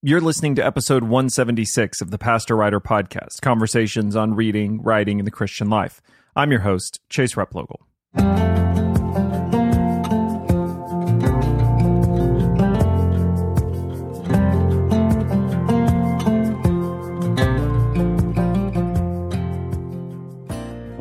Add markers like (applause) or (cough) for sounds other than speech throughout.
You're listening to episode 176 of the Pastor Writer Podcast Conversations on Reading, Writing, and the Christian Life. I'm your host, Chase Replogle.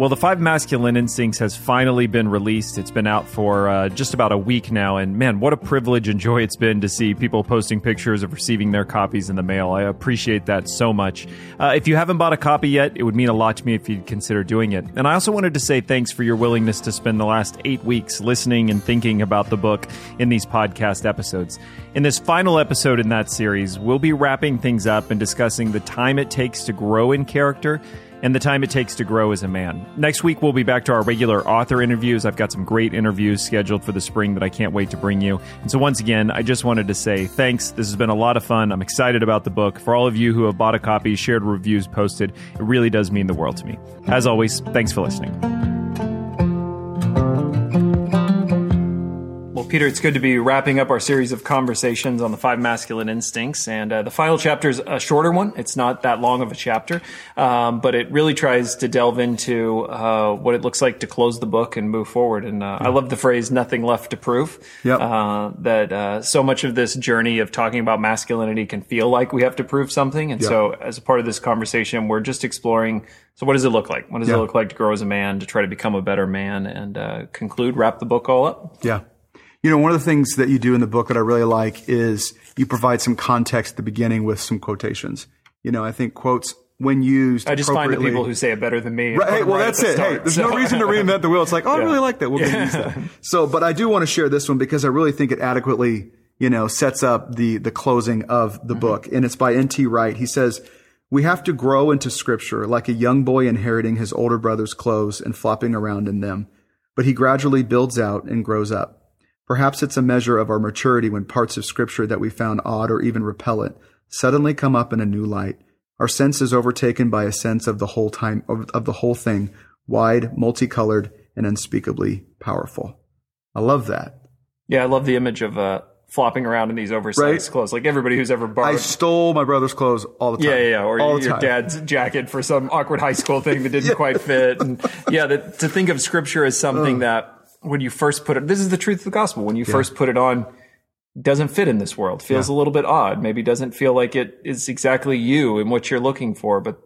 Well, the Five Masculine Instincts has finally been released. It's been out for uh, just about a week now, and man, what a privilege and joy it's been to see people posting pictures of receiving their copies in the mail. I appreciate that so much. Uh, if you haven't bought a copy yet, it would mean a lot to me if you'd consider doing it. And I also wanted to say thanks for your willingness to spend the last eight weeks listening and thinking about the book in these podcast episodes. In this final episode in that series, we'll be wrapping things up and discussing the time it takes to grow in character and the time it takes to grow as a man. Next week, we'll be back to our regular author interviews. I've got some great interviews scheduled for the spring that I can't wait to bring you. And so, once again, I just wanted to say thanks. This has been a lot of fun. I'm excited about the book. For all of you who have bought a copy, shared reviews, posted, it really does mean the world to me. As always, thanks for listening. Peter, it's good to be wrapping up our series of conversations on the five masculine instincts. And uh, the final chapter is a shorter one. It's not that long of a chapter, um, but it really tries to delve into uh, what it looks like to close the book and move forward. And uh, I love the phrase "nothing left to prove." Yep. Uh, that uh, so much of this journey of talking about masculinity can feel like we have to prove something. And Yep. so, as a part of this conversation, we're just exploring. So, what does it look like? What does it look like to grow as a man, to try to become a better man, and uh, conclude, wrap the book all up? Yeah. You know, one of the things that you do in the book that I really like is you provide some context at the beginning with some quotations. You know, I think quotes when used. I just find the people who say it better than me. Right, hey, well, right that's it. Hey, there's so- no reason to reinvent the wheel. It's like, oh, I really like that. Going to use that. So, but I do want to share this one because I really think it adequately, you know, sets up the the closing of Mm-hmm. the book, and it's by N.T. Wright. He says. We have to grow into scripture like a young boy inheriting his older brother's clothes and flopping around in them. But he gradually builds out and grows up. Perhaps it's a measure of our maturity when parts of scripture that we found odd or even repellent suddenly come up in a new light. Our sense is overtaken by a sense of the whole time of, of the whole thing, wide, multicolored, and unspeakably powerful. I love that. Yeah, I love the image of uh, flopping around in these oversized Right. clothes. Like everybody who's ever borrowed. I stole my brother's clothes all the time. yeah, yeah, yeah, or all the your dad's jacket for some awkward high school thing that didn't (laughs) quite fit. And yeah, that, to think of scripture as something that when you first put it, this is the truth of the gospel. When you first put it on, doesn't fit in this world. Feels a little bit odd. Maybe doesn't feel like it is exactly you and what you're looking for. But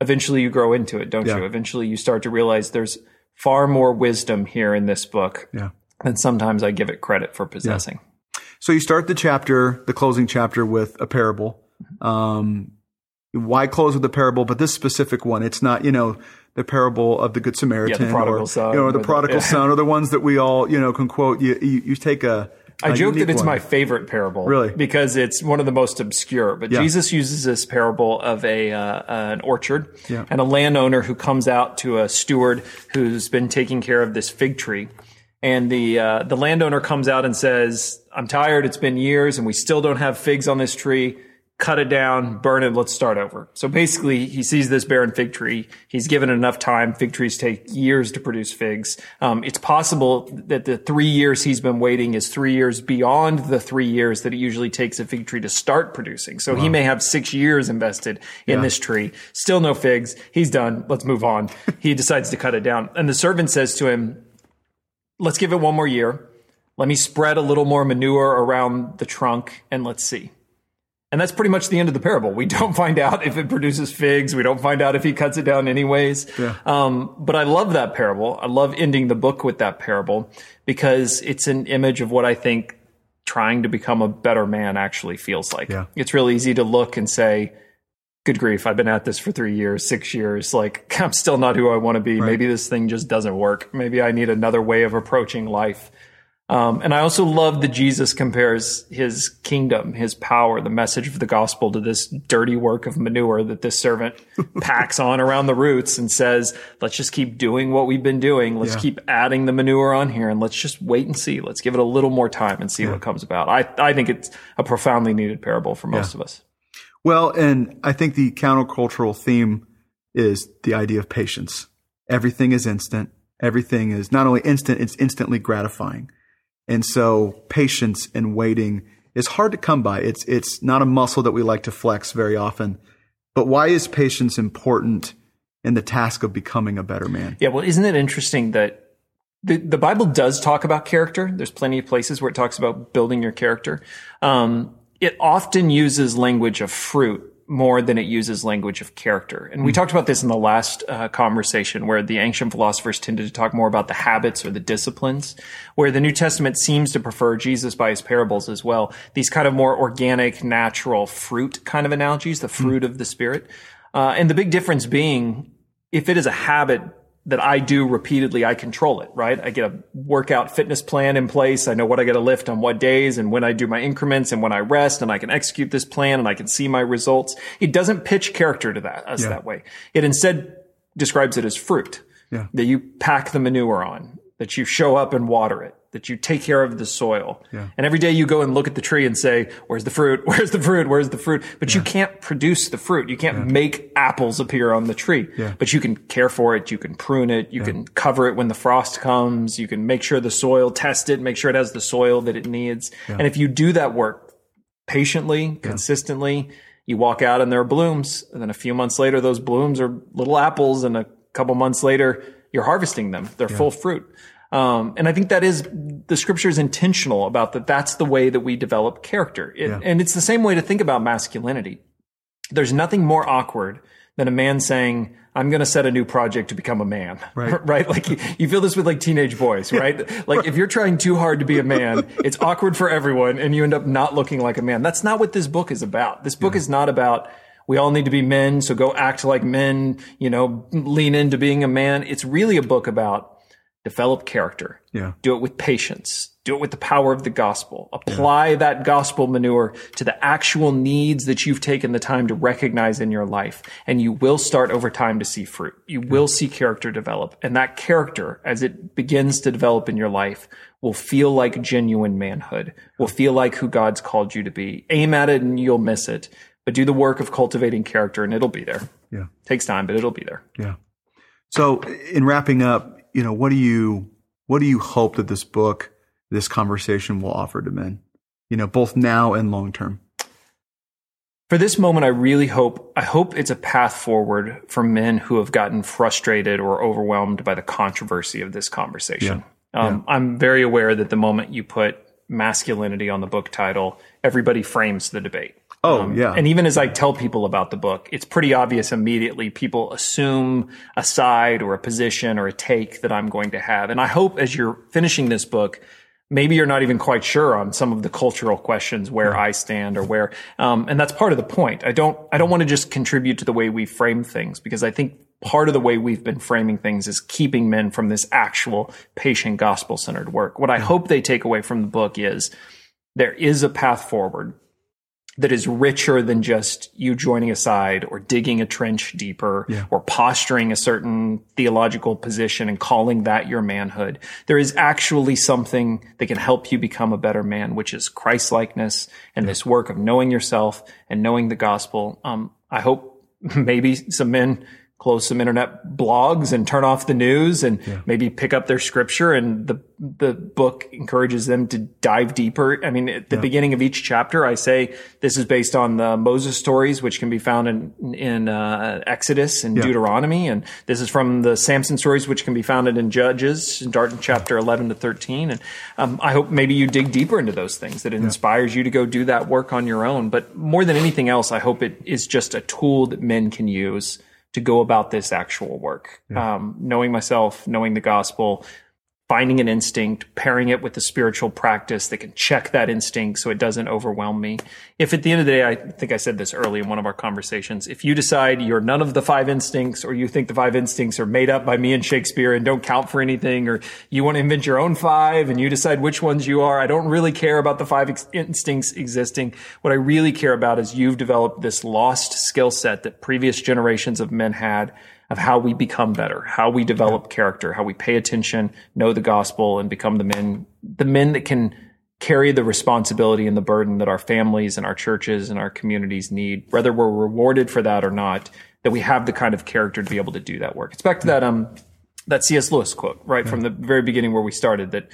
eventually you grow into it, don't Yeah. you? Eventually you start to realize there's far more wisdom here in this book Yeah. than sometimes I give it credit for possessing. So you start the chapter, the closing chapter, with a parable. Um, why close with a parable? But this specific one, it's not, you know, the parable of the Good Samaritan prodigal or, son you know, or the with the- prodigal yeah. (laughs) son or the ones that we all, you know, can quote. You, you, you take a, I a joke that it's one. my favorite parable, Really? because it's one of the most obscure. But Yeah. Jesus uses this parable of a uh, an orchard Yeah. and a landowner who comes out to a steward who's been taking care of this fig tree, and the uh, the landowner comes out and says, "I'm tired. It's been years, and we still don't have figs on this tree." Cut it down, burn it, let's start over. So basically, he sees this barren fig tree. He's given it enough time. Fig trees take years to produce figs. Um, it's possible that the three years he's been waiting is three years beyond the three years that it usually takes a fig tree to start producing. So he may have six years invested in this tree. Still no figs. He's done. Let's move on. (laughs) he decides to cut it down. And the servant says to him, let's give it one more year. Let me spread a little more manure around the trunk and let's see. And that's pretty much the end of the parable. We (laughs) don't find out if it produces figs. We don't find out if he cuts it down anyways. Yeah. Um, but I love that parable. I love ending the book with that parable because it's an image of what I think trying to become a better man actually feels like. Yeah. It's real easy to look and say, good grief, I've been at this for three years, six years. Like, (laughs) I'm still not who I want to be. Maybe this thing just doesn't work. Maybe I need another way of approaching life. Um, and I also love that Jesus compares his kingdom, his power, the message of the gospel to this dirty work of manure that this servant (laughs) packs on around the roots and says, let's just keep doing what we've been doing. Let's Yeah. keep adding the manure on here and let's just wait and see. Let's give it a little more time and see what comes about. I, I think it's a profoundly needed parable for most of us. Well, and I think the countercultural theme is the idea of patience. Everything is instant. Everything is not only instant, it's instantly gratifying. And so patience and waiting is hard to come by. It's it's not a muscle that we like to flex very often. But why is patience important in the task of becoming a better man? Yeah, well, isn't it interesting that the, the Bible does talk about character. There's plenty of places where it talks about building your character. Um, it often uses language of fruit more than it uses language of character. And we mm. talked about this in the last uh, conversation where the ancient philosophers tended to talk more about the habits or the disciplines, where the New Testament seems to prefer Jesus by his parables as well. These kind of more organic, natural fruit kind of analogies, the fruit mm. of the spirit. Uh, and the big difference being, if it is a habit that I do repeatedly, I control it, right? I get a workout fitness plan in place. I know what I got to lift on what days and when I do my increments and when I rest and I can execute this plan and I can see my results. It doesn't pitch character to that us yeah. that way. It instead describes it as fruit yeah. that you pack the manure on, that you show up and water it, that you take care of the soil. Yeah. And every day you go and look at the tree and say, where's the fruit? (laughs) Where's the fruit? Where's the fruit? But yeah. you can't produce the fruit. You can't yeah. make apples appear on the tree, but you can care for it. You can prune it. You can cover it when the frost comes. You can make sure the soil, test it, make sure it has the soil that it needs. And if you do that work patiently, consistently, you walk out and there are blooms. And then a few months later, those blooms are little apples. And a couple months later, you're harvesting them. They're full fruit. Um, and I think that is the scripture is intentional about that. That's the way that we develop character. It, yeah. And it's the same way to think about masculinity. There's nothing more awkward than a man saying, I'm going to set a new project to become a man. Right. (laughs) right? Like you, you, feel this with like teenage boys, right? like if you're trying too hard to be a man, (laughs) it's awkward for everyone and you end up not looking like a man. That's not what this book is about. This book yeah. is not about we all need to be men, so go act like men, you know, lean into being a man. It's really a book about develop character. Yeah. Do it with patience. Do it with the power of the gospel. Apply yeah. that gospel manure to the actual needs that you've taken the time to recognize in your life. And you will start over time to see fruit. You will see character develop. And that character, as it begins to develop in your life, will feel like genuine manhood, will feel like who God's called you to be. Aim at it and you'll miss it. But do the work of cultivating character and it'll be there. Yeah. Takes time, but it'll be there. Yeah. So in wrapping up, you know, what do you what do you hope that this book, this conversation will offer to men? You know, both now and long term. For this moment, I really hope I hope it's a path forward for men who have gotten frustrated or overwhelmed by the controversy of this conversation. Yeah. Um, yeah. I'm very aware that the moment you put masculinity on the book title, everybody frames the debate. Oh, um, yeah. And even as I tell people about the book, it's pretty obvious immediately people assume a side or a position or a take that I'm going to have. And I hope as you're finishing this book, maybe you're not even quite sure on some of the cultural questions where I stand or where, um, and that's part of the point. I don't, I don't want to just contribute to the way we frame things because I think part of the way we've been framing things is keeping men from this actual patient gospel centered work. What I hope they take away from the book is there is a path forward that is richer than just you joining a side or digging a trench deeper yeah. or posturing a certain theological position and calling that your manhood. There is actually something that can help you become a better man, which is Christ likeness and yeah. this work of knowing yourself and knowing the gospel. Um, I hope (laughs) maybe some men close some internet blogs and turn off the news and yeah. maybe pick up their scripture and the the book encourages them to dive deeper. I mean, at the yeah. beginning of each chapter, I say this is based on the Moses stories, which can be found in in uh, Exodus and yeah. Deuteronomy, and this is from the Samson stories, which can be found in Judges, in chapter eleven to thirteen. And um, I hope maybe you dig deeper into those things that it inspires you to go do that work on your own. But more than anything else, I hope it is just a tool that men can use to go about this actual work. Yeah. Um, knowing myself, knowing the gospel, finding an instinct, pairing it with a spiritual practice that can check that instinct so it doesn't overwhelm me. If at the end of the day, I think I said this early in one of our conversations, if you decide you're none of the five instincts or you think the five instincts are made up by me and Shakespeare and don't count for anything, or you want to invent your own five and you decide which ones you are, I don't really care about the five ex- instincts existing. What I really care about is you've developed this lost skill set that previous generations of men had of how we become better, how we develop yeah. character, how we pay attention, know the gospel, and become the men, the men that can carry the responsibility and the burden that our families and our churches and our communities need, whether we're rewarded for that or not, that we have the kind of character to be able to do that work. It's back to that, um, that C.S. Lewis quote, right? Yeah. From the very beginning where we started that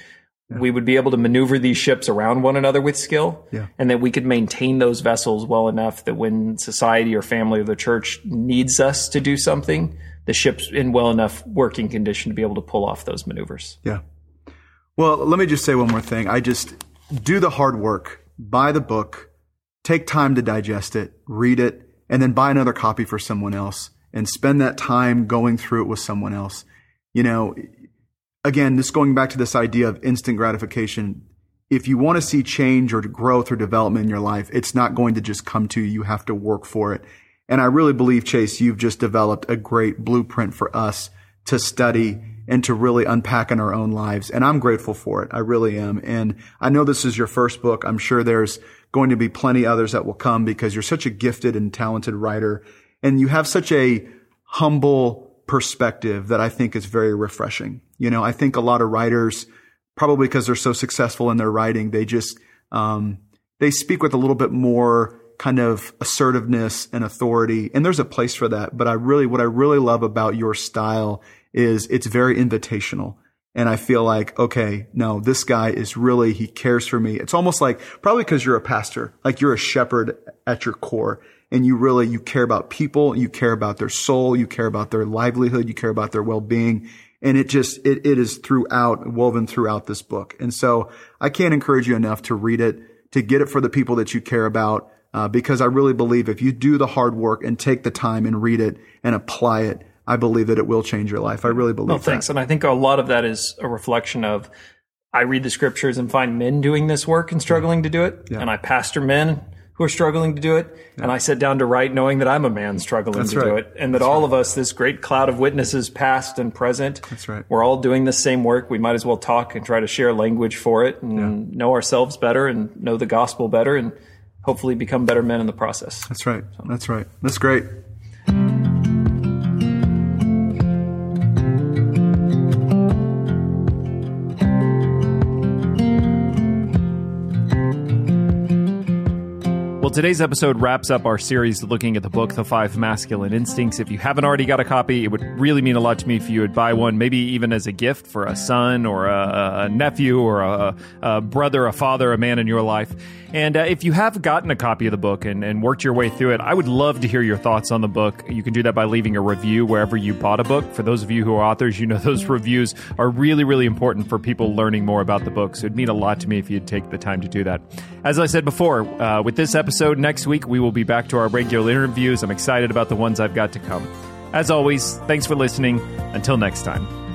we would be able to maneuver these ships around one another with skill, Yeah. and that we could maintain those vessels well enough that when society or family or the church needs us to do something, the ship's in well enough working condition to be able to pull off those maneuvers. Yeah. Well, let me just say one more thing. I just do the hard work, buy the book, take time to digest it, read it, and then buy another copy for someone else and spend that time going through it with someone else. You know, again, this going back to this idea of instant gratification. If you want to see change or growth or development in your life, it's not going to just come to you. You have to work for it. And I really believe, Chase, you've just developed a great blueprint for us to study and to really unpack in our own lives. And I'm grateful for it. I really am. And I know this is your first book. I'm sure there's going to be plenty others that will come because you're such a gifted and talented writer and you have such a humble perspective that I think is very refreshing. You know, I think a lot of writers, probably because they're so successful in their writing, they just, um, they speak with a little bit more kind of assertiveness and authority. And there's a place for that. But I really, what I really love about your style is it's very invitational. And I feel like, okay, no, this guy is really, he cares for me. It's almost like, probably because you're a pastor, like you're a shepherd at your core and you really, you care about people, you care about their soul, you care about their livelihood, you care about their well-being. And it just, it, it is throughout, woven throughout this book. And so I can't encourage you enough to read it, to get it for the people that you care about. Uh, because I really believe if you do the hard work and take the time and read it and apply it, I believe that it will change your life. I really believe Well, thanks. that. And I think a lot of that is a reflection of I read the scriptures and find men doing this work and struggling to do it. Yeah. And I pastor men who are struggling to do it. And I sit down to write knowing that I'm a man struggling That's to do it. And that all of us, this great cloud of witnesses, past and present, That's right. we're all doing the same work. We might as well talk and try to share language for it and know ourselves better and know the gospel better and hopefully become better men in the process. That's right. That's right. That's great. Today's episode wraps up our series looking at the book, The Five Masculine Instincts. If you haven't already got a copy, it would really mean a lot to me if you would buy one, maybe even as a gift for a son or a, a nephew or a, a brother, a father, a man in your life. And uh, if you have gotten a copy of the book and, and worked your way through it, I would love to hear your thoughts on the book. You can do that by leaving a review wherever you bought a book. For those of you who are authors, you know (laughs) those reviews are really, really important for people learning more about the book. So it'd mean a lot to me if you'd take the time to do that. As I said before, uh, with this episode next week, we will be back to our regular interviews. I'm excited about the ones I've got to come. As always, thanks for listening. Until next time.